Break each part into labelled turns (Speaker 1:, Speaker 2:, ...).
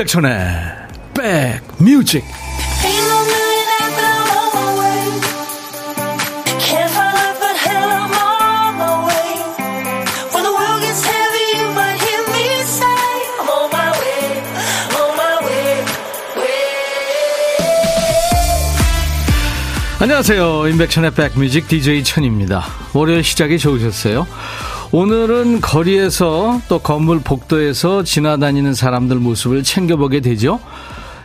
Speaker 1: 임백천의 백뮤직. 안녕하세요. 임백천의 백뮤직 DJ 천입니다. 월요일 시작이 좋으셨어요? 오늘은 거리에서 또 건물 복도에서 지나다니는 사람들 모습을 챙겨보게 되죠.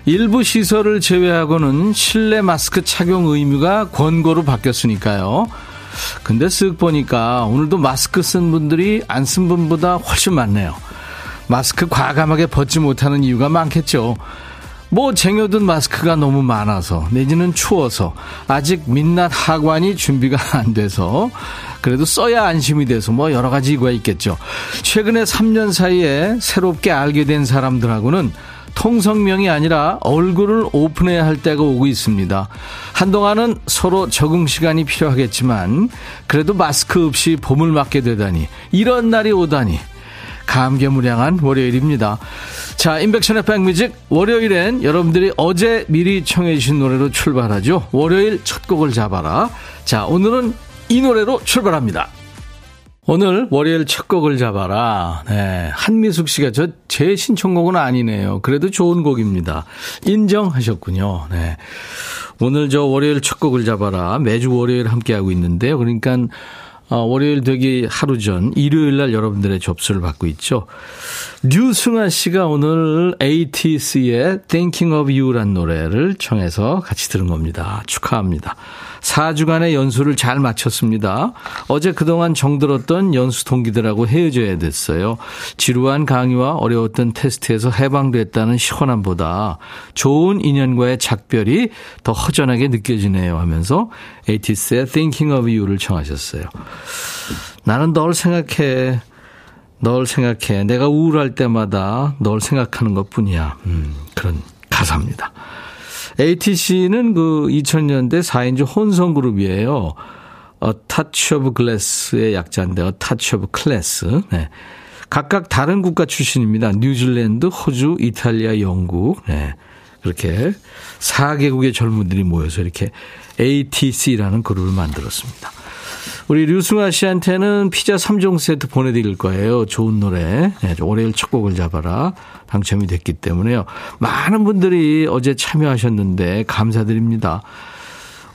Speaker 1: 일부 시설을 제외하고는 실내 마스크 착용 의무가 권고로 바뀌었으니까요. 근데 쓱 보니까 오늘도 마스크 쓴 분들이 안 쓴 분보다 훨씬 많네요. 마스크 과감하게 벗지 못하는 이유가 많겠죠. 뭐 쟁여둔 마스크가 너무 많아서 내지는 추워서 아직 민낯 하관이 준비가 안 돼서 그래도 써야 안심이 돼서 뭐 여러 가지 이유가 있겠죠. 최근에 3년 사이에 새롭게 알게 된 사람들하고는 통성명이 아니라 얼굴을 오픈해야 할 때가 오고 있습니다. 한동안은 서로 적응 시간이 필요하겠지만 그래도 마스크 없이 봄을 맞게 되다니 이런 날이 오다니 감개무량한 월요일입니다. 자, 인백션의 백뮤직 월요일엔 여러분들이 어제 미리 청해 주신 노래로 출발하죠. 월요일 첫 곡을 잡아라. 자, 오늘은 이 노래로 출발합니다. 오늘 월요일 첫 곡을 잡아라. 네, 한미숙 씨가 저 제 신청곡은 아니네요. 그래도 좋은 곡입니다. 인정하셨군요. 네. 오늘 저 월요일 첫 곡을 잡아라. 매주 월요일 함께하고 있는데요. 그러니까 어, 월요일 되기 하루 전 일요일 날 여러분들의 접수를 받고 있죠. 류승아 씨가 오늘 ATC의 Thinking of You란 노래를 청해서 같이 들은 겁니다. 축하합니다. 4주간의 연수를 잘 마쳤습니다. 어제 그동안 정들었던 연수 동기들하고 헤어져야 됐어요. 지루한 강의와 어려웠던 테스트에서 해방됐다는 시원함보다 좋은 인연과의 작별이 더 허전하게 느껴지네요 하면서 에이티스의 Thinking of You를 청하셨어요. 나는 널 생각해. 널 생각해. 내가 우울할 때마다 널 생각하는 것 뿐이야. 음, 그런 가사입니다. ATC는 그 2000년대 4인조 혼성 그룹이에요. A Touch of Glass의 약자인데 A Touch of Class. 네. 각각 다른 국가 출신입니다. 뉴질랜드, 호주, 이탈리아, 영국. 네. 그렇게 4개국의 젊은들이 모여서 이렇게 ATC라는 그룹을 만들었습니다. 우리 류승아 씨한테는 피자 3종 세트 보내드릴 거예요. 좋은 노래. 네, 월요일 첫 곡을 잡아라. 당첨이 됐기 때문에요. 많은 분들이 어제 참여하셨는데 감사드립니다.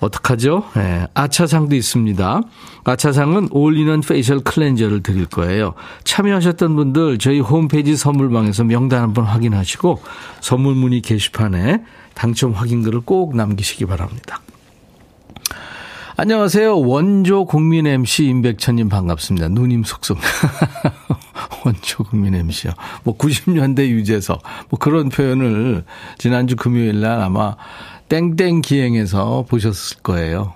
Speaker 1: 어떡하죠? 네, 아차상도 있습니다. 아차상은 올리는 facial cleanser를 드릴 거예요. 참여하셨던 분들 저희 홈페이지 선물방에서 명단 한번 확인하시고 선물 문의 게시판에 당첨 확인글을 꼭 남기시기 바랍니다. 안녕하세요. 원조 국민 MC 임백천님 반갑습니다. 누님 속속. 원조 국민 MC요. 뭐 90년대 유재석. 뭐 그런 표현을 지난주 금요일 날 아마 땡땡 기행에서 보셨을 거예요.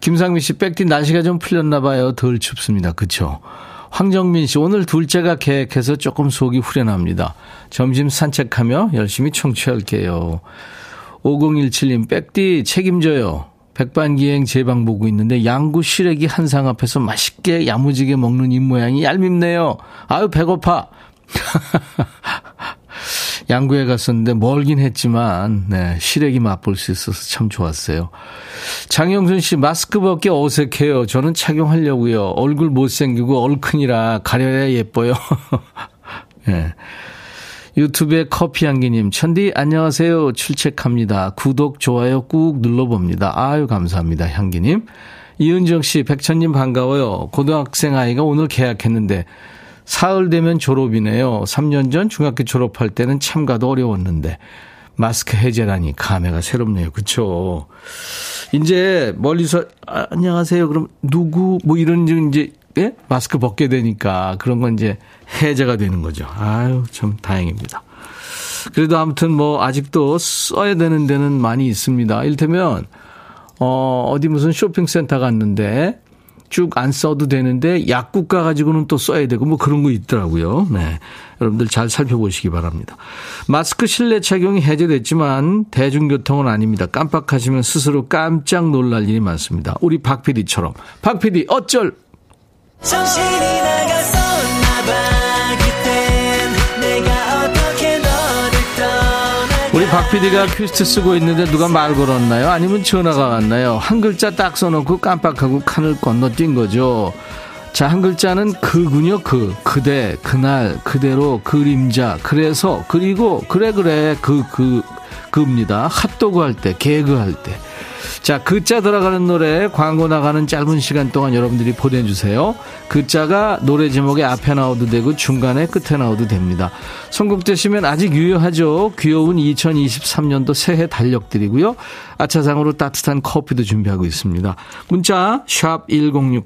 Speaker 1: 김상민 씨, 백디 날씨가 좀 풀렸나 봐요. 덜 춥습니다. 그쵸? 황정민 씨, 오늘 둘째가 계획해서 조금 속이 후련합니다. 점심 산책하며 열심히 청취할게요. 5017님, 백디 책임져요. 백반기행 제방 보고 있는데 양구 시래기 한 상 앞에서 맛있게 야무지게 먹는 입모양이 얄밉네요. 아유 배고파. 양구에 갔었는데 멀긴 했지만 네, 시래기 맛볼 수 있어서 참 좋았어요. 장영순 씨 마스크 벗기 어색해요. 저는 착용하려고요. 얼굴 못생기고 얼큰이라 가려야 예뻐요. 네. 유튜브에 커피 향기님, 천디 안녕하세요. 출첵합니다. 구독, 좋아요 꾹 눌러봅니다. 아유, 감사합니다. 향기님. 이은정 씨, 백천님 반가워요. 고등학생 아이가 오늘 계약했는데, 사흘 되면 졸업이네요. 3년 전 중학교 졸업할 때는 참가도 어려웠는데, 마스크 해제라니 감회가 새롭네요. 그쵸? 이제 멀리서, 아, 안녕하세요. 그럼 누구, 뭐 이런 이제 예? 마스크 벗게 되니까 그런 건 이제 해제가 되는 거죠. 아유, 참 다행입니다. 그래도 아무튼 뭐 아직도 써야 되는 데는 많이 있습니다. 이를테면, 어, 어디 무슨 쇼핑센터 갔는데 쭉 안 써도 되는데 약국 가가지고는 또 써야 되고 뭐 그런 거 있더라고요. 네. 여러분들 잘 살펴보시기 바랍니다. 마스크 실내 착용이 해제됐지만 대중교통은 아닙니다. 깜빡하시면 스스로 깜짝 놀랄 일이 많습니다. 우리 박 PD처럼. 박 PD 어쩔 어떻게 너를 PD가 퀴스트 쓰고 있는데 누가 말 걸었나요? 아니면 전화가 왔나요? 한 글자 딱 써놓고 깜빡하고 칸을 건너뛴 거죠. 자, 한 글자는 그군요, 그. 그대, 그날, 그대로, 그림자, 그래서, 그리고, 그래, 그래, 그, 그, 그입니다. 핫도그 할 때, 개그 할 때. 자, 글자 들어가는 노래 광고 나가는 짧은 시간 동안 여러분들이 보내주세요. 글자가 노래 제목의 앞에 나오도 되고 중간에 끝에 나오도 됩니다. 선곡되시면 아직 유효하죠. 귀여운 2023년도 새해 달력들이고요. 아차상으로 따뜻한 커피도 준비하고 있습니다. 문자 1061,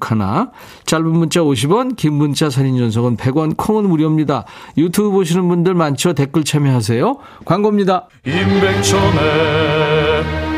Speaker 1: 짧은 문자 50원, 긴 문자 사진 전송은 100원, 콩은 무료입니다. 유튜브 보시는 분들 많죠? 댓글 참여하세요. 광고입니다. 임백천의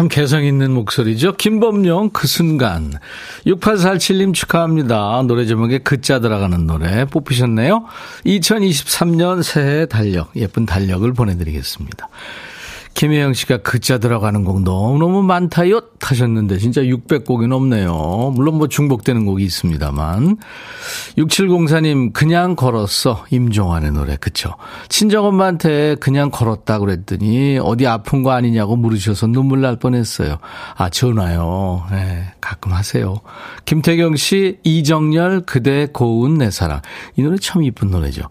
Speaker 1: 참 개성 있는 목소리죠. 김범용 그 순간. 6847님 축하합니다. 노래 제목에 그자 들어가는 노래 뽑히셨네요. 2023년 새해 달력, 예쁜 달력을 보내드리겠습니다. 김혜영 씨가 글자 들어가는 곡 너무너무 많다요 하셨는데 진짜 600곡이 넘네요. 물론 뭐 중복되는 곡이 있습니다만. 6704님 그냥 걸었어. 임종환의 노래 그쵸. 친정엄마한테 그냥 걸었다 그랬더니 어디 아픈 거 아니냐고 물으셔서 눈물 날 뻔했어요. 아 전화요. 네, 가끔 하세요. 김태경 씨 이정열 그대 고운 내 사랑. 이 노래 참 이쁜 노래죠.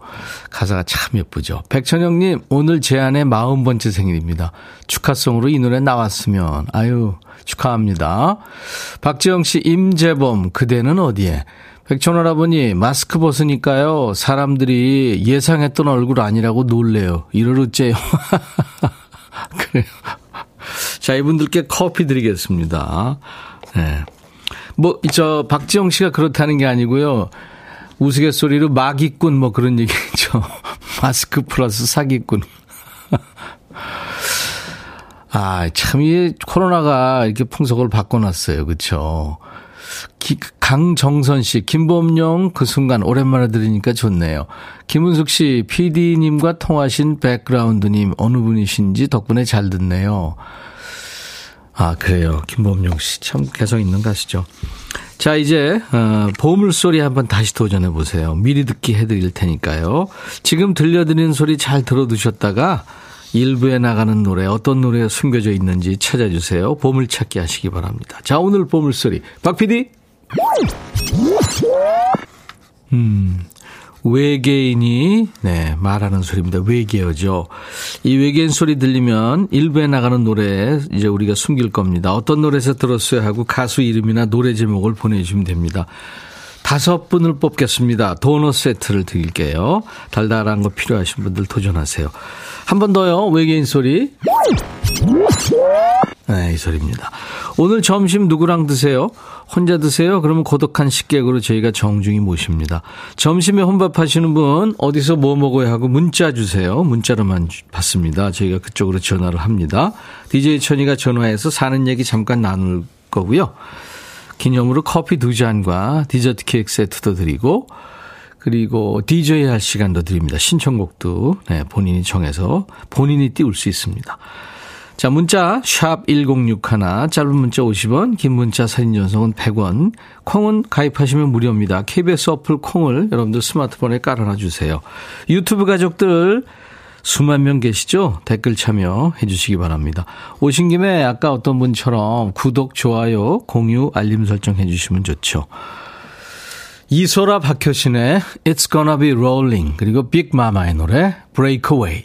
Speaker 1: 가사가 참 예쁘죠. 백천영님 오늘 제 아내 40번째 생일입니다. 축하송으로 이 노래 나왔으면 아유 축하합니다. 박지영 씨 임재범 그대는 어디에? 백촌 할아버니 마스크 벗으니까요 사람들이 예상했던 얼굴 아니라고 놀래요. 이러르째요. 그래요. 자 이분들께 커피 드리겠습니다. 네. 뭐 저 박지영 씨가 그렇다는 게 아니고요. 우스갯소리로 마기꾼 뭐 그런 얘기죠. 마스크 플러스 사기꾼. 아, 참, 이 코로나가 이렇게 풍속을 바꿔놨어요. 그쵸? 기, 강정선 씨, 김범용 그 순간 오랜만에 들으니까 좋네요. 김은숙 씨, PD님과 통하신 백그라운드님 어느 분이신지 덕분에 잘 듣네요. 아, 그래요. 김범용 씨. 참 개성 있는 가시죠. 자, 이제, 어, 보물소리 한번 다시 도전해 보세요. 미리 듣기 해드릴 테니까요. 지금 들려드리는 소리 잘 들어두셨다가 일부에 나가는 노래 어떤 노래가 숨겨져 있는지 찾아주세요. 보물찾기 하시기 바랍니다. 자 오늘 보물소리 박 PD 음 외계인이 네 말하는 소리입니다. 외계어죠. 이 외계인 소리 들리면 일부에 나가는 노래 이제 우리가 숨길 겁니다. 어떤 노래에서 들었어요 하고 가수 이름이나 노래 제목을 보내주시면 됩니다. 다섯 분을 뽑겠습니다. 도넛 세트를 드릴게요. 달달한 거 필요하신 분들 도전하세요. 한 번 더요. 외계인 소리. 네, 이 소리입니다. 오늘 점심 누구랑 드세요? 혼자 드세요? 그러면 고독한 식객으로 저희가 정중히 모십니다. 점심에 혼밥 하시는 분 어디서 뭐 먹어야 하고 문자 주세요. 문자로만 받습니다. 저희가 그쪽으로 전화를 합니다. DJ 천이가 전화해서 사는 얘기 잠깐 나눌 거고요. 기념으로 커피 두 잔과 디저트 케이크 세트도 드리고 그리고 DJ 할 시간도 드립니다. 신청곡도 네, 본인이 정해서 본인이 띄울 수 있습니다. 자, 문자 샵 1061, 짧은 문자 50원, 긴 문자 사진 전송은 100원, 콩은 가입하시면 무료입니다. KBS 어플 콩을 여러분들 스마트폰에 깔아놔 주세요. 유튜브 가족들 수만 명 계시죠? 댓글 참여해 주시기 바랍니다. 오신 김에 아까 어떤 분처럼 구독, 좋아요, 공유, 알림 설정해 주시면 좋죠. 이소라 박효신의 It's Gonna Be Rolling 그리고 빅마마의 노래 Breakaway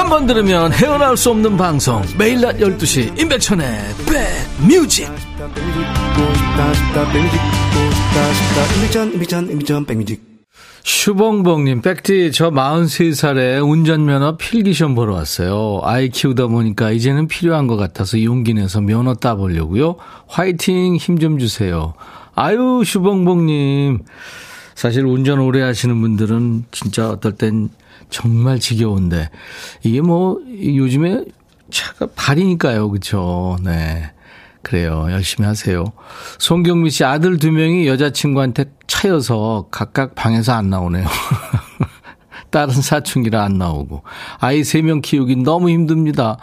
Speaker 1: 한 번 들으면 헤어나올 수 없는 방송 매일 낮 12시 임백천의 백뮤직 슈벙벙님, 백디, 저 43살에 운전면허 필기시험 보러 왔어요. 아이 키우다 보니까 이제는 필요한 것 같아서 용기 내서 면허 따보려고요. 화이팅, 힘 좀 주세요. 아유, 슈벙벙님. 사실 운전 오래 하시는 분들은 진짜 어떨 땐 정말 지겨운데, 이게 뭐, 요즘에 차가 발이니까요. 그쵸. 네. 그래요. 열심히 하세요. 송경미 씨 아들 두 명이 여자친구한테 차여서 각각 방에서 안 나오네요. 딸은 사춘기라 안 나오고. 아이 세 명 키우기 너무 힘듭니다.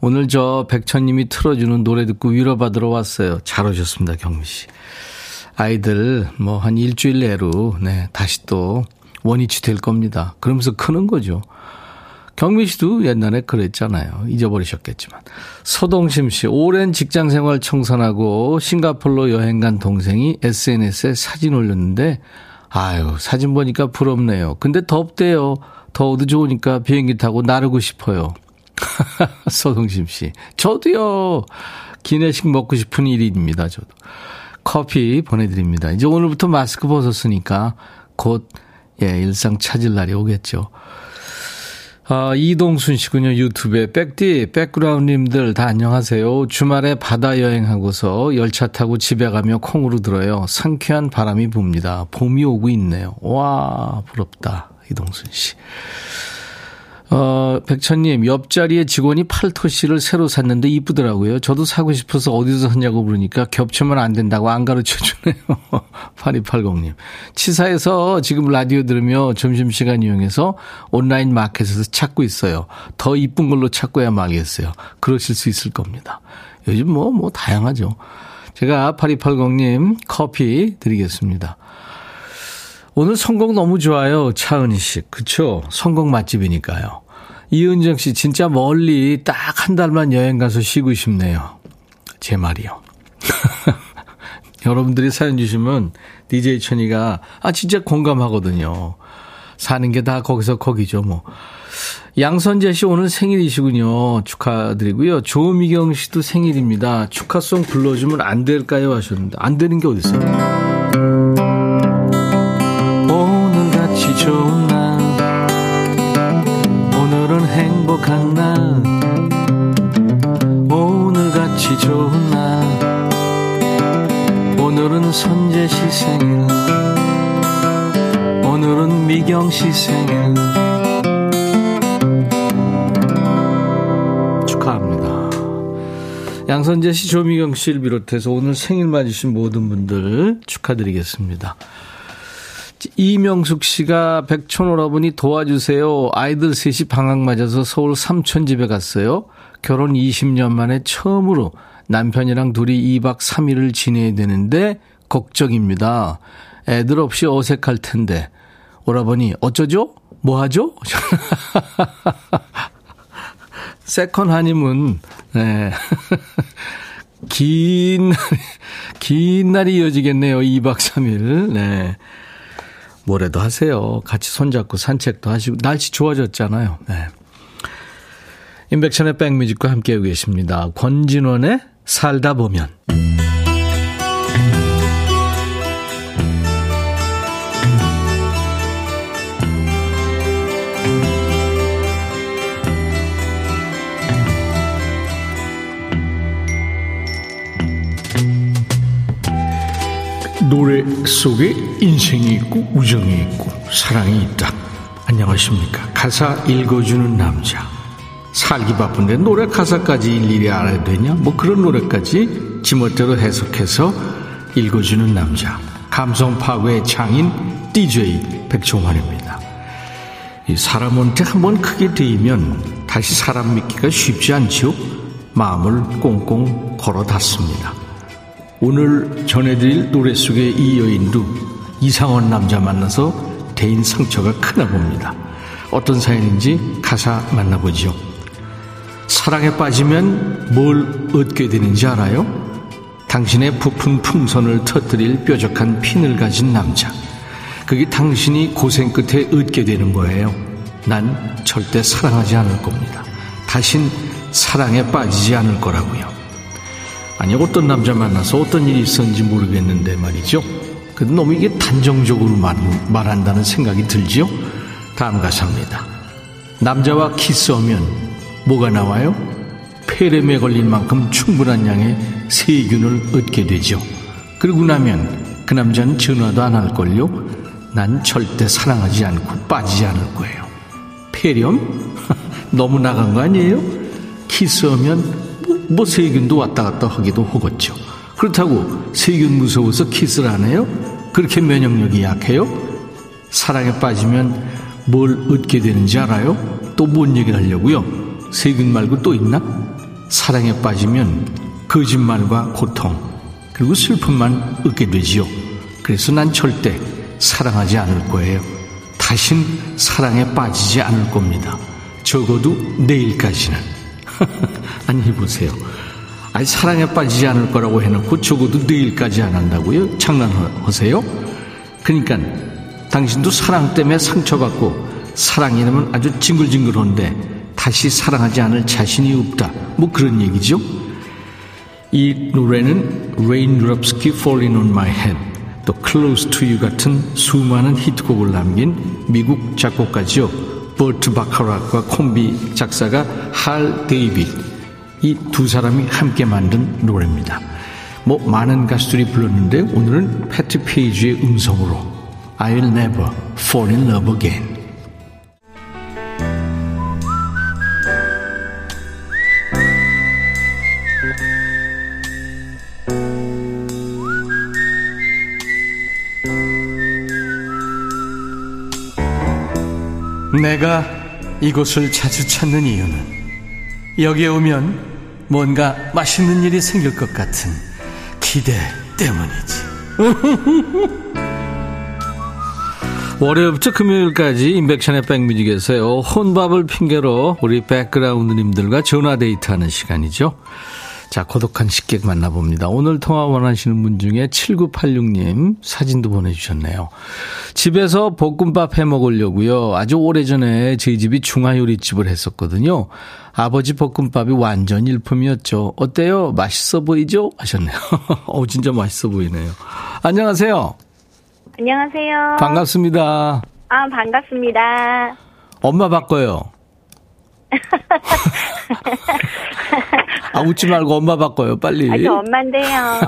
Speaker 1: 오늘 저 백천님이 틀어주는 노래 듣고 위로받으러 왔어요. 잘 오셨습니다, 경미 씨. 아이들 뭐 한 일주일 내로 네, 다시 또 원위치 될 겁니다. 그러면서 크는 거죠. 경미 씨도 옛날에 그랬잖아요. 잊어버리셨겠지만. 서동심 씨, 오랜 직장 생활 청산하고 싱가폴로 여행 간 동생이 SNS에 사진 올렸는데, 아유, 사진 보니까 부럽네요. 근데 덥대요. 더워도 좋으니까 비행기 타고 나르고 싶어요. 서동심 씨. 저도요. 기내식 먹고 싶은 일입니다, 저도. 커피 보내드립니다. 이제 오늘부터 마스크 벗었으니까 곧, 예, 일상 찾을 날이 오겠죠. 아, 이동순 씨군요. 유튜브에. 백디, 백그라운드님들 다 안녕하세요. 주말에 바다 여행하고서 열차 타고 집에 가며 콩으로 들어요. 상쾌한 바람이 붑니다. 봄이 오고 있네요. 와, 부럽다. 이동순 씨. 어, 백천님, 옆자리에 직원이 팔토시를 새로 샀는데 이쁘더라고요. 저도 사고 싶어서 어디서 샀냐고 물으니까 겹치면 안 된다고 안 가르쳐 주네요. 8280님. 치사해서 지금 라디오 들으며 점심시간 이용해서 온라인 마켓에서 찾고 있어요. 더 이쁜 걸로 찾고야 말겠어요. 그러실 수 있을 겁니다. 요즘 뭐, 뭐, 다양하죠. 제가 8280님 커피 드리겠습니다. 오늘 선곡 너무 좋아요. 차은희 씨. 그쵸? 선곡 맛집이니까요. 이은정 씨, 진짜 멀리 딱 한 달만 여행 가서 쉬고 싶네요. 제 말이요. 여러분들이 사연 주시면 DJ 천이가, 아, 진짜 공감하거든요. 사는 게 다 거기서 거기죠, 뭐. 양선재 씨 오늘 생일이시군요. 축하드리고요. 조미경 씨도 생일입니다. 축하송 불러주면 안 될까요? 하셨는데, 안 되는 게 어딨어요? 생일 축하합니다. 양선재 씨, 조미경 씨를 비롯해서 오늘 생일 맞으신 모든 분들 축하드리겠습니다. 이명숙 씨가 백촌 오라버니 도와주세요. 아이들 셋이 방학 맞아서 서울 삼촌 집에 갔어요. 결혼 20년 만에 처음으로 남편이랑 둘이 2박 3일을 지내야 되는데 걱정입니다. 애들 없이 어색할 텐데. 오라버니 어쩌죠? 뭐 하죠? 세컨 하님은 네. 긴, 긴 날이 이어지겠네요. 2박 3일. 네. 뭐래도 하세요. 같이 손잡고 산책도 하시고, 날씨 좋아졌잖아요. 네. 임백천의 백뮤직과 함께하고 계십니다. 권진원의 살다 보면. 노래 속에 인생이 있고 우정이 있고 사랑이 있다. 안녕하십니까. 가사 읽어주는 남자. 살기 바쁜데 노래 가사까지 일일이 알아야 되냐? 뭐 그런 노래까지 지멋대로 해석해서 읽어주는 남자. 감성 파괴의 장인 DJ 백종환입니다. 이 사람한테 한번 크게 데이면 다시 사람 믿기가 쉽지 않지요? 마음을 꽁꽁 걸어 닫습니다. 오늘 전해드릴 노래 속의 이 여인도 이상한 남자 만나서 대인 상처가 크나 봅니다. 어떤 사연인지 가사 만나보죠. 사랑에 빠지면 뭘 얻게 되는지 알아요? 당신의 부푼 풍선을 터뜨릴 뾰족한 핀을 가진 남자. 그게 당신이 고생 끝에 얻게 되는 거예요. 난 절대 사랑하지 않을 겁니다. 다신 사랑에 빠지지 않을 거라고요. 아니, 어떤 남자 만나서 어떤 일이 있었는지 모르겠는데 말이죠. 근데 너무 이게 단정적으로 말, 말한다는 생각이 들지요? 다음 가사입니다. 남자와 키스하면 뭐가 나와요? 폐렴에 걸릴 만큼 충분한 양의 세균을 얻게 되죠. 그러고 나면 그 남자는 전화도 안 할걸요? 난 절대 사랑하지 않고 빠지지 않을 거예요. 폐렴? 너무 나간 거 아니에요? 키스하면 뭐, 뭐 세균도 왔다 갔다 하기도 하겠죠. 그렇다고 세균 무서워서 키스를 안 해요? 그렇게 면역력이 약해요? 사랑에 빠지면 뭘 얻게 되는지 알아요? 또 뭔 얘기를 하려고요? 세균 말고 또 있나? 사랑에 빠지면 거짓말과 고통, 그리고 슬픔만 얻게 되지요. 그래서 난 절대 사랑하지 않을 거예요. 다신 사랑에 빠지지 않을 겁니다. 적어도 내일까지는. 아니, 해보세요. 아니, 사랑에 빠지지 않을 거라고 해놓고 적어도 내일까지 안 한다고요? 장난하세요? 그러니까 당신도 사랑 때문에 상처받고 사랑이라면 아주 징글징글한데 다시 사랑하지 않을 자신이 없다. 뭐 그런 얘기죠. 이 노래는 Raindrops Keep Falling on My Head 또 Close to You 같은 수많은 히트곡을 남긴 미국 작곡가죠. 버트 바카락과 콤비 작사가 할 데이빗 이 두 사람이 함께 만든 노래입니다. 뭐 많은 가수들이 불렀는데 오늘은 패티 페이지의 음성으로 I'll never fall in love again. 내가 이곳을 자주 찾는 이유는 여기에 오면 뭔가 맛있는 일이 생길 것 같은 기대 때문이지. 월요일부터 금요일까지 인백션의 백뮤직에서요. 혼밥을 핑계로 우리 백그라운드님들과 전화 데이트하는 시간이죠. 자, 고독한 식객 만나봅니다. 오늘 통화 원하시는 분 중에 7986님 사진도 보내주셨네요. 집에서 볶음밥 해 먹으려고요. 아주 오래전에 저희 집이 중화요리집을 했었거든요. 아버지 볶음밥이 완전 일품이었죠. 어때요? 맛있어 보이죠? 하셨네요. 어, 진짜 맛있어 보이네요. 안녕하세요.
Speaker 2: 안녕하세요.
Speaker 1: 반갑습니다.
Speaker 2: 아, 반갑습니다.
Speaker 1: 엄마 바꿔요. 아, 웃지 말고 엄마 바꿔요, 빨리.
Speaker 2: 아주 엄마인데요.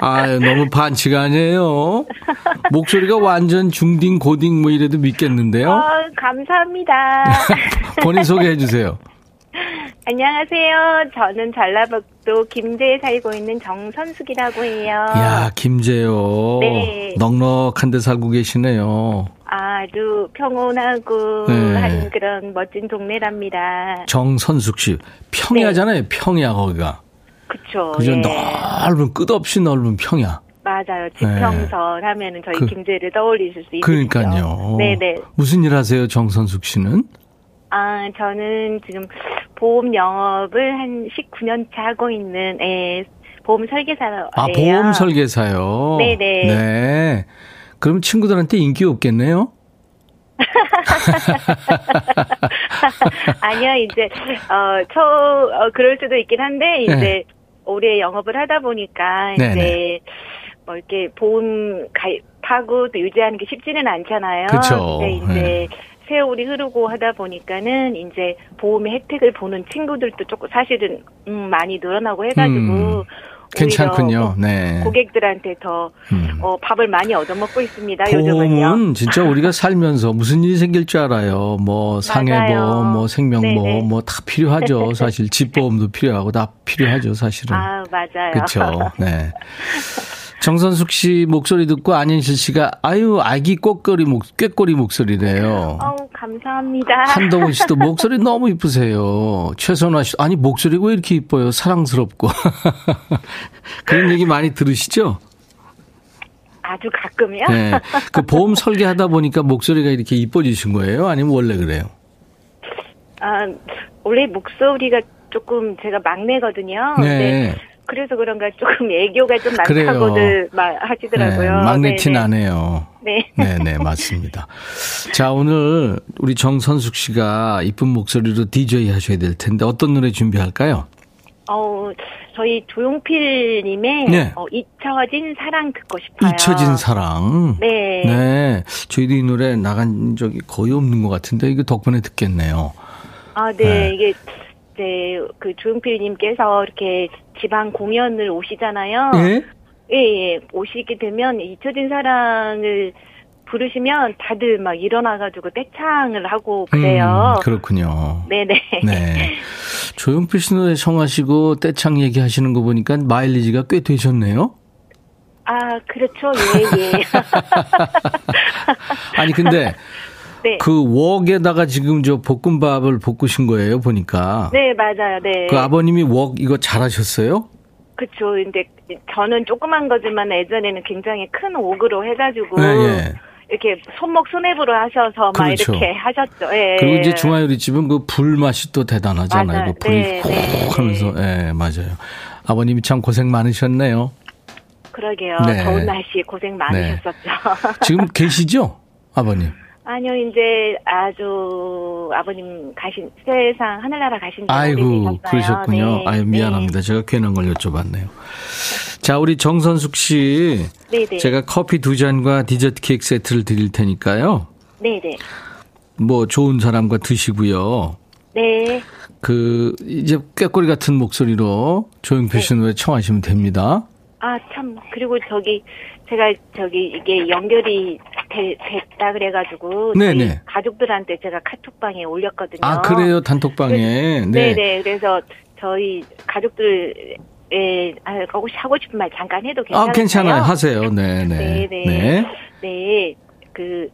Speaker 1: 아, 너무 반칙 아니에요? 목소리가 완전 중딩, 고딩 뭐 이래도 믿겠는데요?
Speaker 2: 어, 감사합니다.
Speaker 1: 본인 소개해 주세요.
Speaker 2: 안녕하세요. 저는 전라북도 김제에 살고 있는 정선숙이라고 해요.
Speaker 1: 야, 김제요.
Speaker 2: 네.
Speaker 1: 넉넉한 데 살고 계시네요.
Speaker 2: 아주 평온하고
Speaker 1: 네.
Speaker 2: 한 그런 멋진 동네랍니다.
Speaker 1: 정선숙 씨. 평야잖아요, 평야, 거기가.
Speaker 2: 그쵸.
Speaker 1: 그죠?
Speaker 2: 예.
Speaker 1: 넓은, 끝없이 넓은 평야.
Speaker 2: 맞아요. 지평선 하면은 저희
Speaker 1: 그-
Speaker 2: 김제를 떠올리실 수 있으시죠.
Speaker 1: 그러니까요.
Speaker 2: 네네.
Speaker 1: 무슨 일 하세요, 정선숙 씨는?
Speaker 2: 아, 저는 지금 보험 영업을 한 19년 차 하고 있는, 예, 보험 설계사예요.
Speaker 1: 아, 보험 설계사요.
Speaker 2: 네 네.
Speaker 1: 네. 그럼 친구들한테 인기 없겠네요?
Speaker 2: 아니요, 이제, 어, 초, 어, 그럴 수도 있긴 한데, 이제,
Speaker 1: 네.
Speaker 2: 오래 영업을 하다 보니까,
Speaker 1: 네네.
Speaker 2: 이제, 뭐, 이렇게 보험 가입하고 또 유지하는 게 쉽지는 않잖아요. 근데 이제,
Speaker 1: 네.
Speaker 2: 세월이 흐르고 하다 보니까는, 이제, 보험의 혜택을 보는 친구들도 조금 사실은, 음, 많이 늘어나고 해가지고,
Speaker 1: 음, 괜찮군요. 네.
Speaker 2: 고객들한테 더,
Speaker 1: 음.
Speaker 2: 어, 밥을 많이 얻어먹고 있습니다, 요즘은요.
Speaker 1: 보험은 진짜 우리가 살면서 무슨 일이 생길 줄 알아요. 뭐 상해보험. 뭐 생명보험. 뭐 다 필요하죠. 사실 집보험도 필요하고 다 필요하죠. 사실은.
Speaker 2: 아, 맞아요.
Speaker 1: 그렇죠. 네. 정선숙 씨 목소리 듣고 안현실 씨가 아유 아기 꽃거리 목 꾀꼬리 목소리래요.
Speaker 2: 어우, 감사합니다.
Speaker 1: 한동훈 씨도 목소리 너무 이쁘세요. 최선화 씨 아니 목소리가 왜 이렇게 이뻐요? 사랑스럽고 그런 얘기 많이 들으시죠?
Speaker 2: 아주 가끔이요?
Speaker 1: 네. 그 보험 설계하다 보니까 목소리가 이렇게 이뻐지신 거예요? 아니면 원래 그래요?
Speaker 2: 아, 원래 목소리가 조금 제가 막내거든요.
Speaker 1: 네.
Speaker 2: 그래서 그런가 조금 애교가 좀. 많다고들 말 하시더라고요.
Speaker 1: 네, 막내 티
Speaker 2: 네네.
Speaker 1: 나네요.
Speaker 2: 네.
Speaker 1: 네, 네, 맞습니다. 자, 오늘 우리 정선숙 씨가 이쁜 목소리로 DJ 하셔야 될 텐데 어떤 노래 준비할까요?
Speaker 2: 어, 저희 조용필 님의
Speaker 1: 네.
Speaker 2: 어, 잊혀진 사랑 듣고 싶어요.
Speaker 1: 잊혀진 사랑.
Speaker 2: 네.
Speaker 1: 네. 저희도 이 노래 나간 적이 거의 없는 것 같은데 이거 덕분에 듣겠네요.
Speaker 2: 아, 네.
Speaker 1: 네.
Speaker 2: 이게 네, 그 조용필님께서 이렇게 지방 공연을 오시잖아요.
Speaker 1: 예?
Speaker 2: 예, 예. 오시게 되면 잊혀진 사랑을 부르시면 다들 막 일어나가지고 떼창을 하고 그래요.
Speaker 1: 음, 그렇군요.
Speaker 2: 네네.
Speaker 1: 네. 조용필 씨 노래 청하시고 떼창 얘기하시는 거 보니까 마일리지가 꽤 되셨네요.
Speaker 2: 아, 그렇죠. 예, 예.
Speaker 1: 아니 근데
Speaker 2: 네.
Speaker 1: 그 웍에다가 지금 저 볶음밥을 볶으신 거예요 보니까.
Speaker 2: 네, 맞아요. 네.
Speaker 1: 그 아버님이 웍 이거 잘하셨어요?
Speaker 2: 그쵸. 근데 저는 조그만 거지만 예전에는 굉장히 큰 옥으로 해가지고.
Speaker 1: 네, 예.
Speaker 2: 이렇게 손목 손앱으로 하셔서 막
Speaker 1: 그렇죠.
Speaker 2: 이렇게 하셨죠. 예.
Speaker 1: 그리고 이제 중화요리집은 그 불 맛이 또 대단하잖아요.
Speaker 2: 맞아요.
Speaker 1: 그 불이
Speaker 2: 네,
Speaker 1: 훅
Speaker 2: 네,
Speaker 1: 하면서 예, 맞아요. 아버님이 참 고생 많으셨네요.
Speaker 2: 그러게요.
Speaker 1: 네.
Speaker 2: 더운 날씨 고생 많으셨었죠.
Speaker 1: 지금 계시죠? 아버님.
Speaker 2: 아니요, 이제 아주 아버님 가신 세상 하늘나라 가신 지
Speaker 1: 아이고. 그러셨군요.
Speaker 2: 네.
Speaker 1: 아유, 미안합니다. 제가 괜한 걸 여쭤봤네요. 자, 우리 정선숙 씨.
Speaker 2: 네, 네.
Speaker 1: 제가 커피 두 잔과 디저트 케이크 세트를 드릴 테니까요.
Speaker 2: 네, 네.
Speaker 1: 뭐 좋은 사람과 드시고요.
Speaker 2: 네.
Speaker 1: 그 이제 꾀꼬리 같은 목소리로 조용필 씨 노래 청하시면 됩니다.
Speaker 2: 아, 참. 그리고 저기 제가 저기 이게 연결이 되- 됐다 그래가지고
Speaker 1: 네,
Speaker 2: 저희
Speaker 1: 네.
Speaker 2: 가족들한테 제가 카톡방에 올렸거든요.
Speaker 1: 아, 그래요? 단톡방에.
Speaker 2: 네,
Speaker 1: 네.
Speaker 2: 네. 그래서 저희 가족들에 아, 하고 하고 싶은 말 잠깐 해도 괜찮아요?
Speaker 1: 아, 괜찮아요. 하세요. 네, 네.
Speaker 2: 네, 네. 네, 그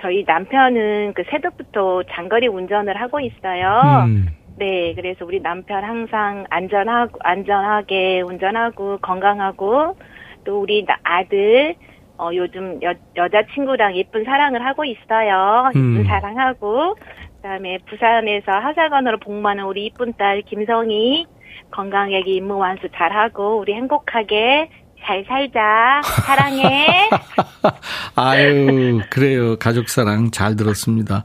Speaker 2: 저희 남편은 그 새벽부터 장거리 운전을 하고 있어요.
Speaker 1: 음.
Speaker 2: 네, 그래서 우리 남편 항상 안전하고 안전하게 운전하고 건강하고 또 우리 나- 아들 어 요즘 여 여자친구랑 예쁜 사랑을 하고 있어요. 예쁜
Speaker 1: 음.
Speaker 2: 사랑하고 그다음에 부산에서 하사관으로 복무하는 우리 이쁜 딸 김성희 건강하게 임무 완수 잘하고 우리 행복하게 잘 살자. 사랑해.
Speaker 1: 아유, 그래요. 가족 사랑 잘 들었습니다.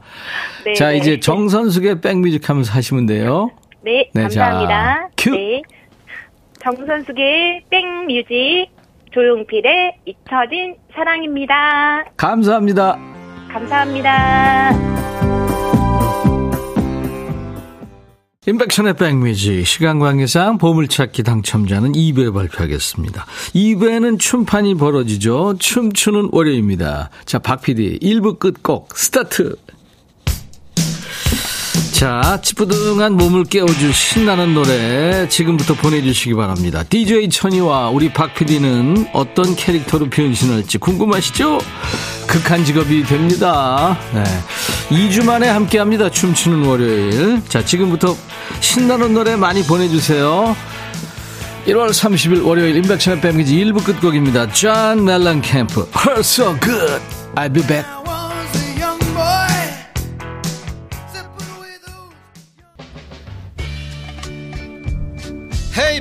Speaker 2: 네.
Speaker 1: 자, 이제 정선숙의 백뮤직 하면서 하시면 돼요.
Speaker 2: 네,
Speaker 1: 네,
Speaker 2: 감사합니다.
Speaker 1: 자, 큐.
Speaker 2: 네. 정선숙의 백뮤직, 조용필의 잊혀진 사랑입니다.
Speaker 1: 감사합니다.
Speaker 2: 감사합니다.
Speaker 1: 임백천의 백뮤직 시간 관계상 보물찾기 당첨자는 2부에 발표하겠습니다. 2부에는 춤판이 벌어지죠. 춤추는 월요입니다. 자, 박 PD 1부 끝곡 스타트. 자, 찌뿌둥한 몸을 깨워줄 신나는 노래 지금부터 보내주시기 바랍니다. DJ 천이와 우리 박 PD는 어떤 캐릭터로 변신할지 궁금하시죠? 극한 직업이 됩니다. 네. 2주 만에 함께 합니다. 춤추는 월요일. 자, 지금부터 신나는 노래 많이 보내주세요. 1월 30일 월요일 임백천의 백뮤직 1부 끝곡입니다. 존 멜렌캠프. Hurts so good. I'll be back.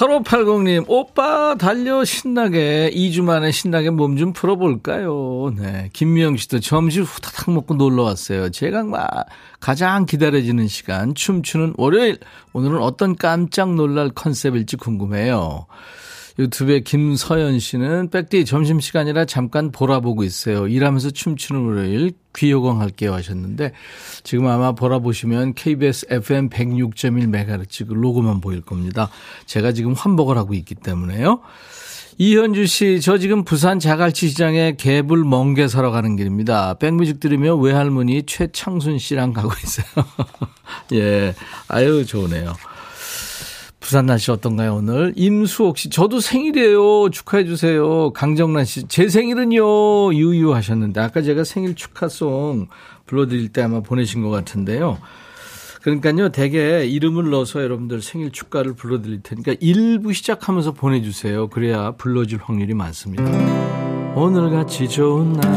Speaker 1: 8580님, 오빠 달려 신나게 2주 만에 신나게 몸 좀 풀어볼까요? 네. 김미영 씨도 점심 후다닥 먹고 놀러 왔어요. 제가 막 가장 기다려지는 시간, 춤추는 월요일. 오늘은 어떤 깜짝 놀랄 컨셉일지 궁금해요. 유튜브에 김서연 씨는 백디 점심시간이라 잠깐 보라보고 있어요. 일하면서 춤추는 월요일 귀요광 할게요 하셨는데 지금 아마 보라보시면 KBS FM 106.1MHz 그 로고만 보일 겁니다. 제가 지금 환복을 하고 있기 때문에요. 이현주 씨, 저 지금 부산 자갈치 시장에 개불 멍게 사러 가는 길입니다. 백뮤직 들으며 외할머니 최창순 씨랑 가고 있어요. 예. 아유, 좋으네요. 부산 날씨 어떤가요, 오늘? 임수옥 씨, 저도 생일이에요. 축하해주세요. 강정란 씨, 제 생일은요, 유유 하셨는데, 아까 제가 생일 축하송 불러드릴 때 아마 보내신 것 같은데요. 그러니까요, 대개 이름을 넣어서 여러분들 생일 축가를 불러드릴 테니까 일부 시작하면서 보내주세요. 그래야 불러줄 확률이 많습니다. 오늘같이 좋은 날,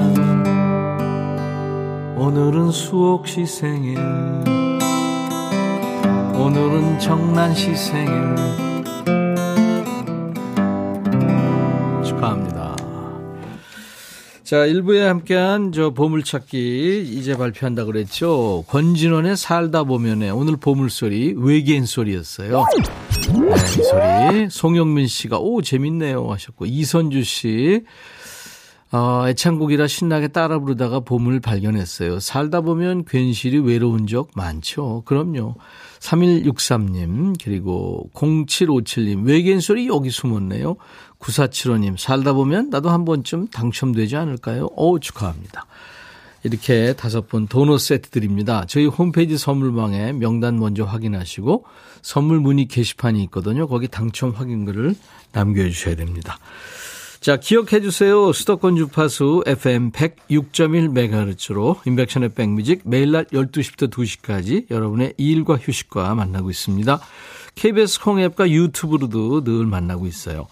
Speaker 1: 오늘은 수옥 씨 생일, 오늘은 정난 씨 생일, 축하합니다. 자, 1부에 함께한 저 보물찾기 이제 발표한다 그랬죠. 권진원의 살다 보면에 오늘 보물소리 외계인 소리였어요. 네, 이 소리. 송영민 씨가 오 재밌네요 하셨고 이선주 씨 어, 애창곡이라 신나게 따라 부르다가 보물 발견했어요. 살다 보면 괜시리 외로운 적 많죠. 그럼요. 3163님, 그리고 0757님, 외계인 소리 여기 숨었네요. 9475님, 살다 보면 나도 한 번쯤 당첨되지 않을까요? 오, 축하합니다. 이렇게 다섯 분 도넛 세트 드립니다. 저희 홈페이지 선물방에 명단 먼저 확인하시고 선물 문의 게시판이 있거든요. 거기 당첨 확인글을 남겨주셔야 됩니다. 자, 기억해 주세요. 수도권 주파수 FM 106.1MHz로 인백션의 백뮤직 매일 낮 12시부터 2시까지 여러분의 일과 휴식과 만나고 있습니다. KBS 콩앱과 유튜브로도 늘 만나고 있어요.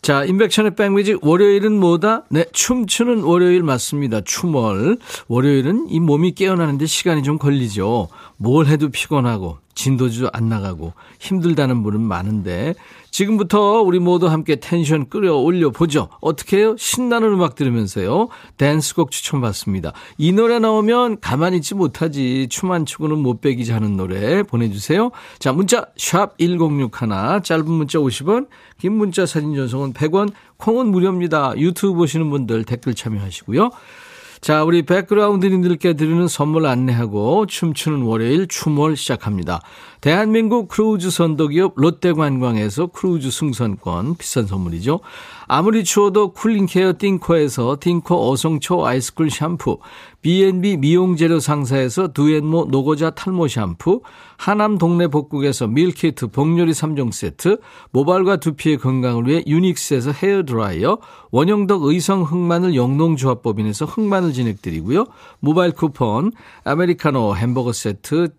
Speaker 1: 자, 인백션의 백뮤직 월요일은 뭐다? 네, 춤추는 월요일 맞습니다. 춤월. 월요일은 이 몸이 깨어나는데 시간이 좀 걸리죠. 뭘 해도 피곤하고 진도도 안 나가고 힘들다는 분은 많은데 지금부터 우리 모두 함께 텐션 끌어올려 보죠. 어떻게 해요? 신나는 음악 들으면서요. 댄스곡 추천받습니다. 이 노래 나오면 가만히 있지 못하지. 춤 안 추고는 못 빼기지 하는 노래 보내주세요. 자, 문자 샵 1061, 짧은 문자 50원, 긴 문자 사진 전송은 100원, 콩은 무료입니다. 유튜브 보시는 분들 댓글 참여하시고요. 자, 우리 백그라운드님들께 드리는 선물 안내하고 춤추는 월요일 춤월 시작합니다. 대한민국 크루즈 선도기업 롯데관광에서 크루즈 승선권 비싼 선물이죠. 아무리 추워도 cooling care 띵코에서 띵코 어성초 ice cool 샴푸, B&B 미용재료 상사에서 두앤모 노고자 탈모 샴푸, 하남 동네 복국에서 밀키트 복요리 3종 세트, 모발과 두피의 건강을 위해 유닉스에서 헤어드라이어, 원형덕 의성 흑마늘 영농조합법인에서 흑마늘 진액 드리고요. 모바일 쿠폰, 아메리카노 햄버거 세트,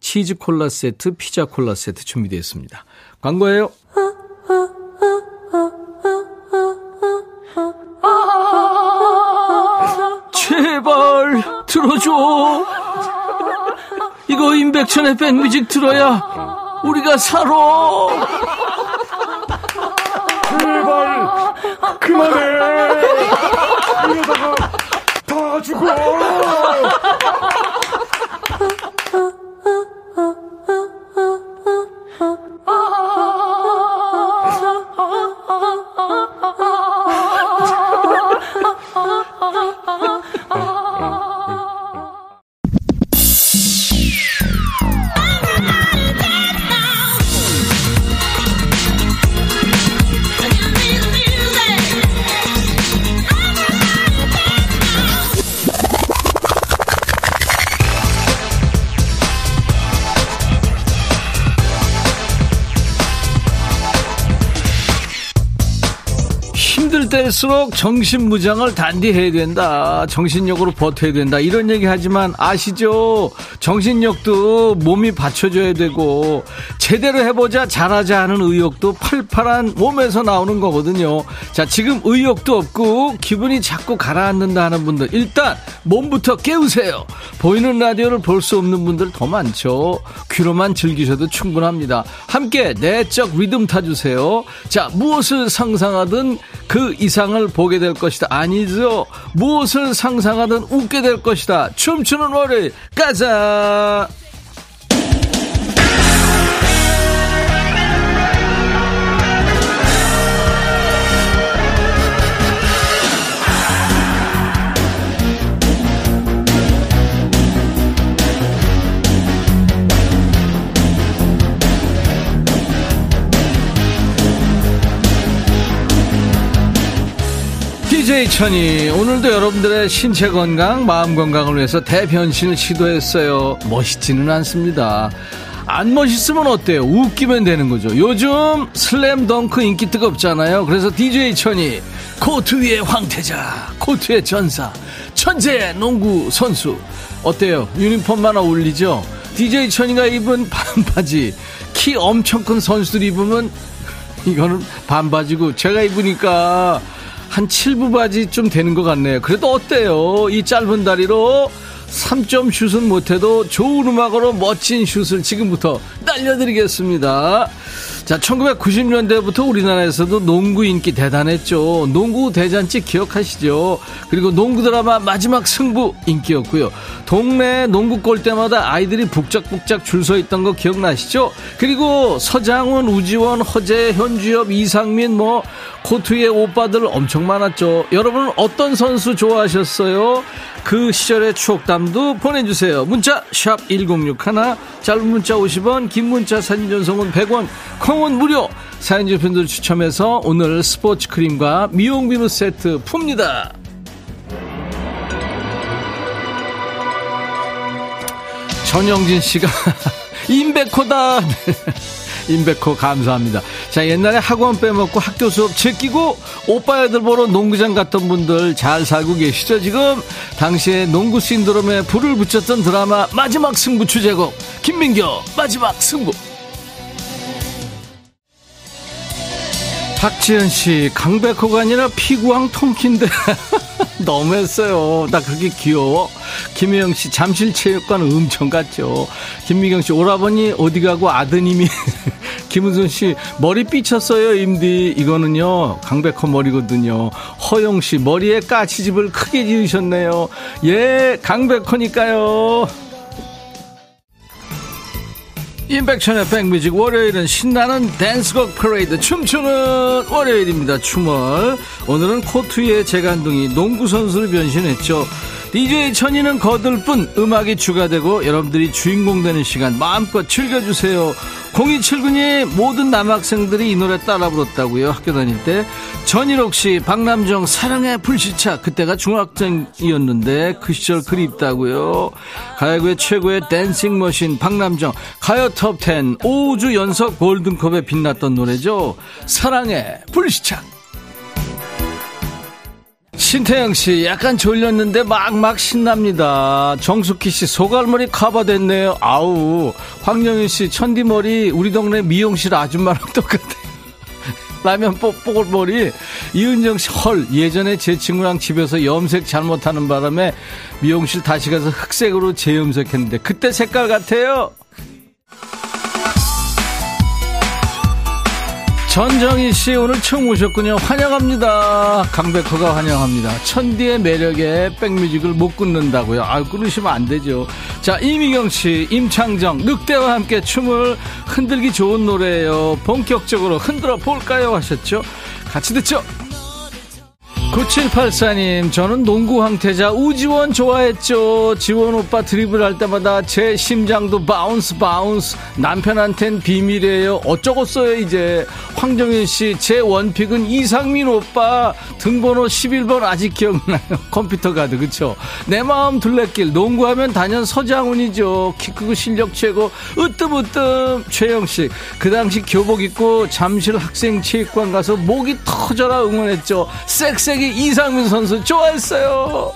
Speaker 1: 치즈 콜라 세트, 피자 콜라 세트 준비되어 있습니다. 광고예요. 제발 들어줘. 이거 임백천의 백뮤직 들어야 우리가 살아.
Speaker 3: 제발 그만해. 이러다가 다 죽어.
Speaker 1: 때일수록 정신무장을 단디해야 된다. 정신력으로 버텨야 된다. 이런 얘기 하지만 아시죠? 정신력도 몸이 받쳐줘야 되고 제대로 해보자 잘하자 하는 의욕도 팔팔한 몸에서 나오는 거거든요. 자, 지금 의욕도 없고 기분이 자꾸 가라앉는다 하는 분들 일단 몸부터 깨우세요. 보이는 라디오를 볼 수 없는 분들 더 많죠. 귀로만 즐기셔도 충분합니다. 함께 내적 리듬 타주세요. 자, 무엇을 상상하든 그 이상을 보게 될 것이다. 아니죠. 무엇을 상상하든 웃게 될 것이다. 춤추는 월요일 가자. DJ 천이 오늘도 여러분들의 신체 건강, 마음 건강을 위해서 대변신을 시도했어요. 멋있지는 않습니다. 안 멋있으면 어때요? 웃기면 되는 거죠. 요즘 슬램덩크 인기 뜨겁잖아요. 그래서 DJ 천이 코트 위의 황태자, 코트 위의 전사, 천재 농구 선수. 어때요? 유니폼만 어울리죠? DJ 천이가 입은 반바지, 키 엄청 큰 선수들 입으면 이거는 반바지고 제가 입으니까 한 7부 바지 좀 되는 것 같네요. 그래도 어때요? 이 짧은 다리로 3점 슛은 못해도 좋은 음악으로 멋진 슛을 지금부터 날려드리겠습니다. 자, 1990년대부터 우리나라에서도 농구 인기 대단했죠. 농구 대잔치 기억하시죠? 그리고 농구 드라마 마지막 승부 인기였고요. 동네 농구 골 때마다 아이들이 북적북적 줄 서 있던 거 기억나시죠? 그리고 서장훈, 우지원, 허재, 현주엽, 이상민 뭐 코트의 오빠들 엄청 많았죠. 여러분은 어떤 선수 좋아하셨어요? 그 시절의 추억담도 보내주세요. 문자 1061, 짧은 문자 50원, 긴 문자 사진 전송은 100원, 콩은 무료. 사연 주편들 추첨해서 오늘 스포츠 크림과 미용 비누 세트 풉니다. 전영진 씨가 임백호다. 임백호 감사합니다. 자, 옛날에 학원 빼먹고 학교 수업 제끼고 오빠 애들 보러 농구장 갔던 분들 잘 살고 계시죠, 지금? 당시에 농구 신드롬에 불을 붙였던 드라마 마지막 승부 주제곡 김민교 마지막 승부. 박지현 씨, 강백호가 아니라 피구왕 통키인데. 너무했어요. 나 그렇게 귀여워. 김혜영 씨, 잠실체육관 엄청 갔죠. 김미경 씨, 오라버니 어디 가고 아드님이. 김은순 씨, 머리 삐쳤어요, 임디. 이거는요, 강백호 머리거든요. 허영 씨, 머리에 까치집을 크게 지으셨네요. 예, 강백호니까요. 임백천의 백뮤직 월요일은 신나는 댄스곡 퍼레이드 춤추는 월요일입니다. 춤을 오늘은 코트 위에 재간둥이 농구 선수를 변신했죠. DJ 천이는 거들 뿐 음악이 추가되고 여러분들이 주인공 되는 시간 마음껏 즐겨주세요. 0279님 모든 남학생들이 이 노래 따라 불렀다고요. 학교 다닐 때 전일옥 씨 박남정 사랑의 불시착 그때가 중학생이었는데 그 시절 그립다고요. 가야구의 최고의 댄싱 머신 박남정 가요 톱10 5주 연속 골든컵에 빛났던 노래죠. 사랑의 불시착 신태영 씨, 약간 졸렸는데 막막 신납니다. 정숙희 씨, 소갈머리 커버됐네요. 아우. 황영윤 씨, 천디머리, 우리 동네 미용실 아줌마랑 똑같아요. 라면 뽀뽀골머리. 이은정 씨, 헐. 예전에 제 친구랑 집에서 염색 잘못하는 바람에 미용실 다시 가서 흑색으로 재염색했는데, 그때 색깔 같아요. 전정희 씨 오늘 처음 오셨군요. 환영합니다. 강백호가 환영합니다. 천디의 매력에 백뮤직을 못 끊는다고요. 아, 끊으시면 안 되죠. 자, 이미경 씨, 임창정, 늑대와 함께 춤을 흔들기 좋은 노래예요. 본격적으로 흔들어 볼까요? 하셨죠? 같이 듣죠. 9784님, 저는 농구 황태자 우지원 좋아했죠. 지원 오빠 드리블 할 때마다 제 심장도 bounce bounce. 남편한텐 비밀이에요. 어쩌겠어요, 이제. 황정윤 씨, 제 원픽은 이상민 오빠. 등번호 11번 아직 기억나요. 컴퓨터 가드, 그쵸? 내 마음 둘레길. 농구하면 단연 서장훈이죠. 키 크고 실력 최고. 으뜸으뜸. 최영 씨, 그 당시 교복 입고 잠실 학생 체육관 가서 목이 터져라 응원했죠. 섹섹 갑자기 이상민 선수 좋아했어요.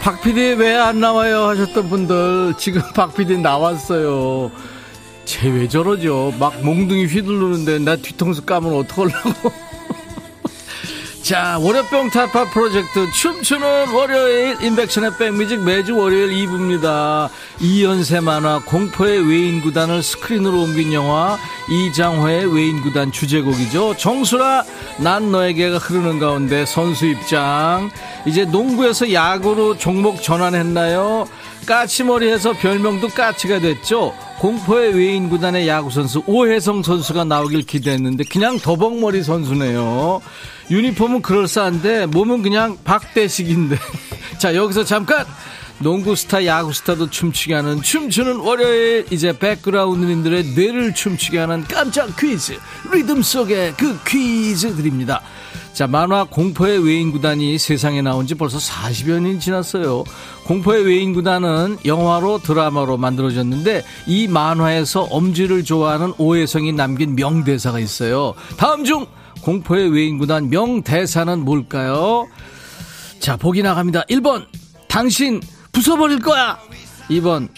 Speaker 1: 박 PD 왜 안 나와요 하셨던 분들 지금 박 PD 나왔어요. 쟤 왜 저러죠? 막 몽둥이 휘두르는데 나 뒤통수 까면 어떡하려고. 자, 월요병 타파 프로젝트 춤추는 월요일 인백션의 백뮤직 매주 월요일 2부입니다. 이연세 만화 공포의 외인 구단을 스크린으로 옮긴 영화 이장화의 외인 구단 주제곡이죠. 정수라 난 너에게가 흐르는 가운데 선수 입장. 이제 농구에서 야구로 종목 전환했나요? 까치머리해서 별명도 까치가 됐죠. 공포의 외인 구단의 야구 선수 오혜성 선수가 나오길 기대했는데 그냥 더벅머리 선수네요. 유니폼은 그럴싸한데 몸은 그냥 박대식인데. 자 여기서 잠깐 농구 스타, 야구 스타도 춤추게 하는 춤추는 월요일. 이제 백그라운드님들의 뇌를 춤추게 하는 깜짝 퀴즈. 리듬 속의 그 퀴즈 드립니다. 자, 만화 공포의 외인구단이 세상에 나온 지 벌써 40여 년이 지났어요. 공포의 외인구단은 영화로 드라마로 만들어졌는데 이 만화에서 엄지를 좋아하는 오해성이 남긴 명대사가 있어요. 다음 중 공포의 외인구단 명대사는 뭘까요? 자, 보기 나갑니다. 1번, 당신 부숴버릴 거야! 2번,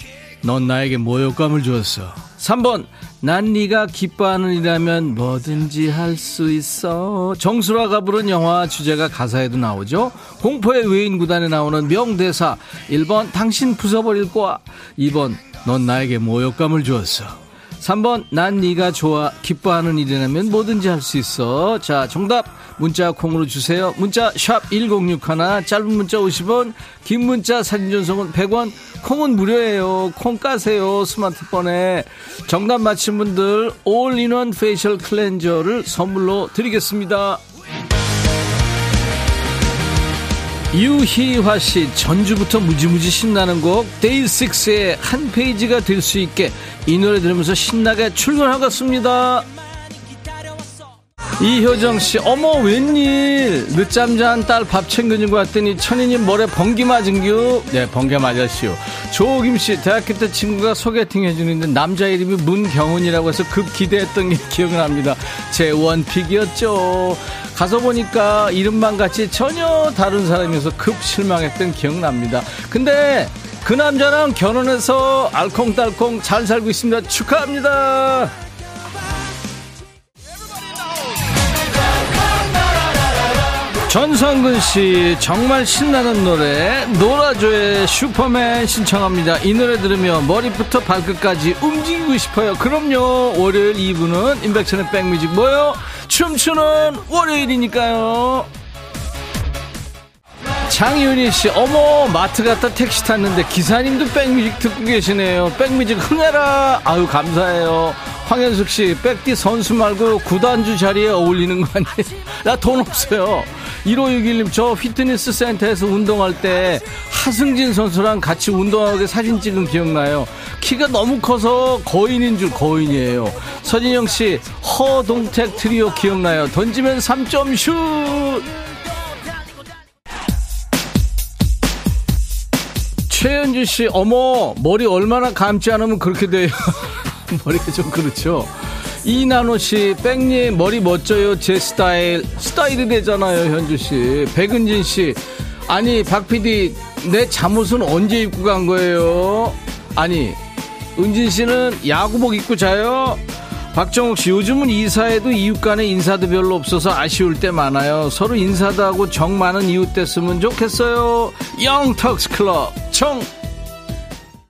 Speaker 1: 넌 나에게 모욕감을 주었어. 3번, 난 네가 기뻐하는 일이라면 뭐든지 할 수 있어. 정수라가 부른 영화 주제가 가사에도 나오죠. 공포의 외인 구단에 나오는 명대사. 1번 당신 부숴버릴 거야. 2번 넌 나에게 모욕감을 주었어. 3번 난 네가 좋아 기뻐하는 일이라면 뭐든지 할 수 있어. 자 정답 문자 콩으로 주세요. 문자 샵 1061 짧은 문자 50원 긴 문자 사진 전송은 100원 콩은 무료예요. 콩 까세요. 스마트폰에 정답 맞힌 분들 all-in-one facial cleanser를 선물로 드리겠습니다. 유희화 씨 전주부터 무지무지 신나는 곡 데이식스의 한 페이지가 될 수 있게 이 노래 들으면서 신나게 출근하겠습니다. 이효정 씨, 어머, 웬일. 늦잠 잔 딸 밥 챙겨준 것 같더니 천희님 머리에 번개 맞은 겨? 네, 번개 맞았시오. 조kim 씨, 대학교 때 친구가 소개팅 해주는데 남자 이름이 문경훈이라고 해서 급 기대했던 게 기억납니다. 제 원픽이었죠. 가서 보니까 이름만 같이 전혀 다른 사람이어서 급 실망했던 기억납니다. 근데 그 남자랑 결혼해서 알콩달콩 잘 살고 있습니다. 축하합니다. 전성근 씨 정말 신나는 노래 노라조의 슈퍼맨 신청합니다. 이 노래 들으면 머리부터 발끝까지 움직이고 싶어요. 그럼요. 월요일 2부는 인백천의 백뮤직 뭐요? 춤추는 월요일이니까요. 장윤희 씨, 어머, 마트 갔다 택시 탔는데 기사님도 백뮤직 듣고 계시네요. 백뮤직 흥해라. 아유, 감사해요. 황현숙 씨, 백디 선수 말고 구단주 자리에 어울리는 거 아니에요? 나 돈 없어요. 1561님, 저 피트니스 센터에서 운동할 때 하승진 선수랑 같이 운동하게 사진 찍은 기억나요. 키가 너무 커서 거인인 줄 거인이에요. 서진영 씨, 허동택 트리오 기억나요. 던지면 3점 슛! 최현주 씨, 어머, 머리 얼마나 감지 않으면 그렇게 돼요. 머리가 좀 그렇죠. 이나노 씨, 백님 머리 멋져요. 제 스타일. 스타일이 되잖아요, 현주 씨. 백은진 씨, 아니, 박 PD, 내 잠옷은 언제 입고 간 거예요? 아니, 은진 씨는 야구복 입고 자요? 박정욱 씨, 요즘은 이사해도 이웃 간에 인사도 별로 없어서 아쉬울 때 많아요. 서로 인사도 하고 정 많은 이웃 됐으면 좋겠어요. 영턱스 클럽, 청!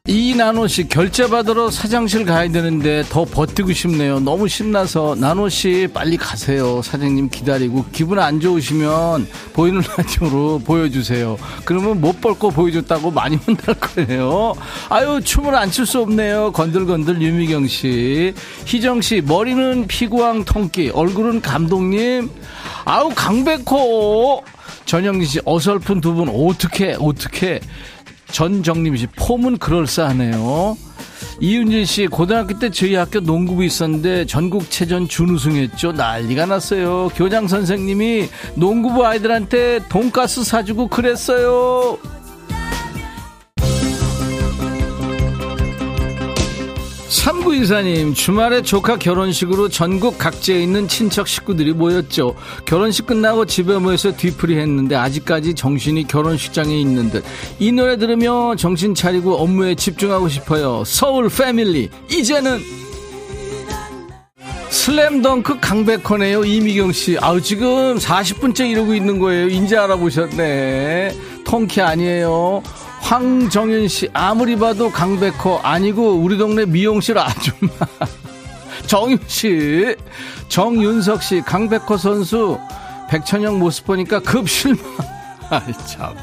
Speaker 1: 이나노 씨 결제 받으러 사장실 가야 되는데 더 버티고 싶네요. 너무 신나서 나노 씨 빨리 가세요. 사장님 기다리고 기분 안 좋으시면 보이는 라디오로 보여주세요. 그러면 못벌거 보여줬다고 많이 혼날 거예요. 아유 춤을 안 출 수 없네요. 건들건들 유미경 씨, 희정 씨 머리는 피구왕 통끼, 얼굴은 감독님. 아우 강백호. 전영진 씨 어설픈 두 분 어떻게 어떻게 전정림 씨, 폼은 그럴싸하네요. 이윤진 씨, 고등학교 때 저희 학교 농구부 있었는데 전국체전 준우승했죠. 난리가 났어요. 교장 선생님이 농구부 아이들한테 돈가스 사주고 그랬어요. 삼구이사님 주말에 조카 결혼식으로 전국 각지에 있는 친척 식구들이 모였죠. 결혼식 끝나고 집에 모여서 뒤풀이 했는데 아직까지 정신이 결혼식장에 있는 듯. 이 노래 들으며 정신 차리고 업무에 집중하고 싶어요. 서울 패밀리 이제는 슬램덩크 강백호네요 이미경 씨. 아우 지금 40분째 이러고 있는 거예요. 인제 알아보셨네. 통키 아니에요. 황정윤 씨 아무리 봐도 강백호 아니고 우리 동네 미용실 아줌마. 정윤 씨 정윤석 씨 강백호 선수. 백천영 모습 보니까 급 실망 아이 참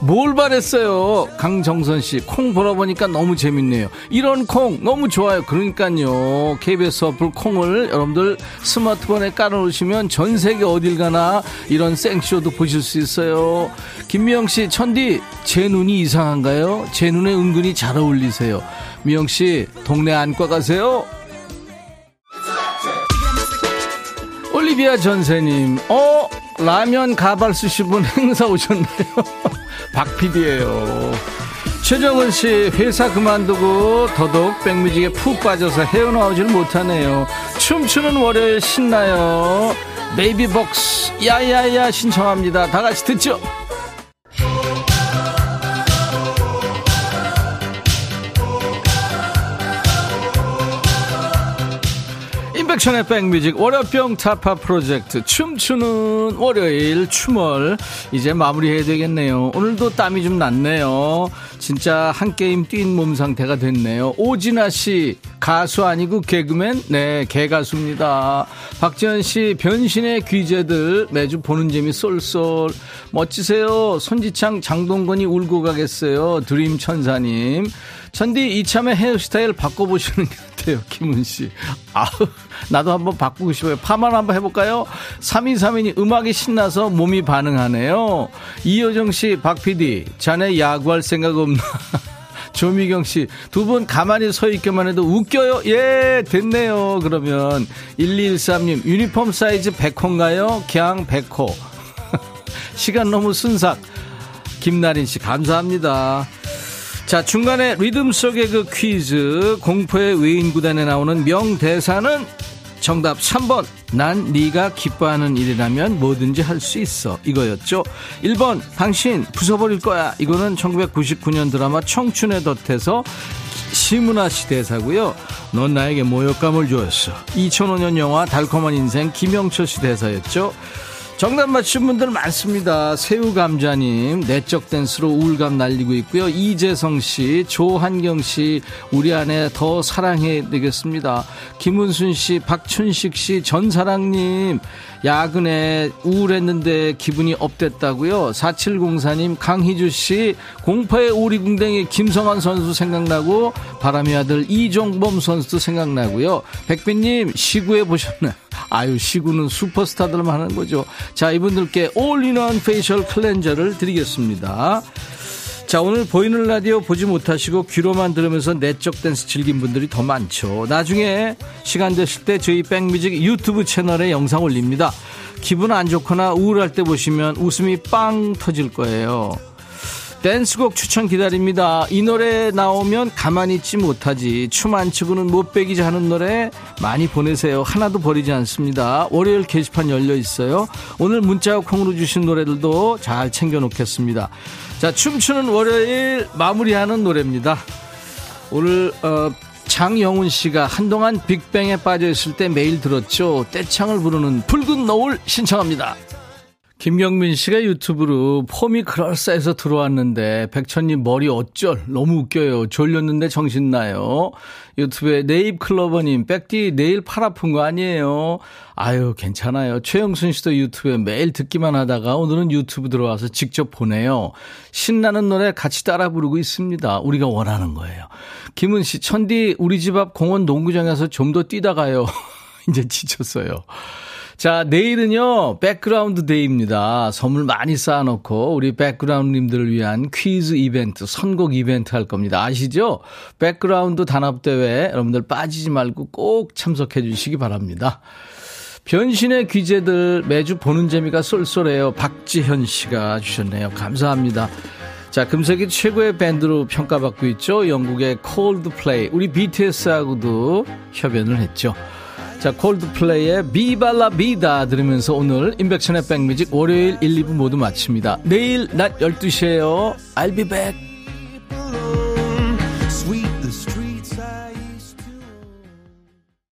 Speaker 1: 뭘 바랬어요? 강정선 씨, 콩 보러 보니까 너무 재밌네요. 이런 콩 너무 좋아요. 그러니까요. KBS 어플 콩을 여러분들 스마트폰에 깔아놓으시면 전 세계 어딜 가나 이런 생쇼도 보실 수 있어요. 김미영 씨, 천디, 제 눈이 이상한가요? 제 눈에 은근히 잘 어울리세요. 미영 씨, 동네 안과 가세요. 올리비아 전세님, 어? 라면 가발 쓰신 분 행사 오셨네요. 박 PD예요. 최정은 씨, 회사 그만두고 더더욱 백뮤직에 푹 빠져서 헤어나오질 못하네요. 춤추는 월요일 신나요. 베이비복스, 야야야 신청합니다. 다 같이 듣죠? 인백션의 백뮤직 월요병 타파 프로젝트 춤추는 월요일 춤을 이제 마무리해야 되겠네요. 오늘도 땀이 좀 났네요. 진짜 한 게임 뛴 몸 상태가 됐네요. 오진아 씨 가수 아니고 개그맨? 네, 개가수입니다. 박지현 씨 변신의 귀재들 매주 보는 재미 쏠쏠 멋지세요. 손지창 장동건이 울고 가겠어요. 드림 천사님. 천디 이참에 헤어스타일 바꿔보시는 게 어때요, 김은 씨? 아우, 나도 한번 바꾸고 싶어요. 파만 한번 해볼까요? 3232님, 음악이 신나서 몸이 반응하네요. 이효정 씨, 박 PD, 자네 야구할 생각 없나? 조미경 씨, 두 분 가만히 서 있기만 해도 웃겨요? 예, 됐네요. 그러면, 1213님, 유니폼 사이즈 100호인가요? 그냥 100호. 시간 너무 순삭. 김나린 씨, 감사합니다. 자, 중간에 리듬 속의 그 퀴즈, 공포의 외인 구단에 나오는 명대사는 정답 3번. 난 네가 기뻐하는 일이라면 뭐든지 할 수 있어. 이거였죠. 1번. 당신 부숴버릴 거야. 이거는 1999년 드라마 청춘의 덫에서 시문화 씨 대사고요. 넌 나에게 모욕감을 주었어. 2005년 영화 달콤한 인생 김영철 씨 대사였죠. 정답 맞춘 분들 많습니다. 새우감자님, 내적 댄스로 우울감 날리고 있고요. 이재성 씨, 조한경 씨, 우리 안에 더 사랑해 되겠습니다. 김은순 씨, 박춘식 씨, 전사랑님, 야근에 우울했는데 기분이 업됐다고요. 4704님, 강희주 씨, 공파의 오리궁뎅이 김성한 선수 생각나고, 바람의 아들 이종범 선수도 생각나고요. 백빈님, 시구해 보셨나요? 아유, 시구는 슈퍼스타들만 하는 거죠. 자, 이분들께 all-in-one facial cleanser를 드리겠습니다. 자, 오늘 보이는 라디오 보지 못하시고 귀로만 들으면서 내적 댄스 즐긴 분들이 더 많죠. 나중에 시간 되실 때 저희 백뮤직 유튜브 채널에 영상 올립니다. 기분 안 좋거나 우울할 때 보시면 웃음이 빵 터질 거예요. 댄스곡 추천 기다립니다. 이 노래 나오면 가만히 있지 못하지. 춤 안 추고는 못 빼기자 하는 노래 많이 보내세요. 하나도 버리지 않습니다. 월요일 게시판 열려 있어요. 오늘 문자 콩으로 주신 노래들도 잘 챙겨 놓겠습니다. 자, 춤추는 월요일 마무리하는 노래입니다. 오늘 어, 장영훈 씨가 한동안 빅뱅에 빠져 있을 때 매일 들었죠. 떼창을 부르는 붉은 노을 신청합니다. 김경민 씨가 유튜브로 폼이 그럴싸해서 들어왔는데 백천님 머리 어쩔? 너무 웃겨요. 졸렸는데 정신 나요? 유튜브에 네잎클로버님 백디 내일 팔 아픈 거 아니에요? 아유 괜찮아요. 최영순 씨도 유튜브에 매일 듣기만 하다가 오늘은 유튜브 들어와서 직접 보내요. 신나는 노래 같이 따라 부르고 있습니다. 우리가 원하는 거예요. 김은 씨 천디 우리 집 앞 공원 농구장에서 좀 더 뛰다가요. 이제 지쳤어요 자, 내일은요, 백그라운드 데이입니다. 선물 많이 쌓아놓고, 우리 백그라운드님들을 위한 퀴즈 이벤트, 선곡 이벤트 할 겁니다. 아시죠? 백그라운드 단합대회, 여러분들 빠지지 말고 꼭 참석해 주시기 바랍니다. 변신의 귀재들 매주 보는 재미가 쏠쏠해요. 박지현 씨가 주셨네요. 감사합니다. 자, 금세기 최고의 밴드로 평가받고 있죠. 영국의 콜드플레이. 우리 BTS하고도 협연을 했죠. 자, 콜드플레이의 비발라 비다 들으면서 오늘 인백션의 백뮤직 월요일 1, 2부 모두 마칩니다. 내일 낮 12시에요. I'll be back.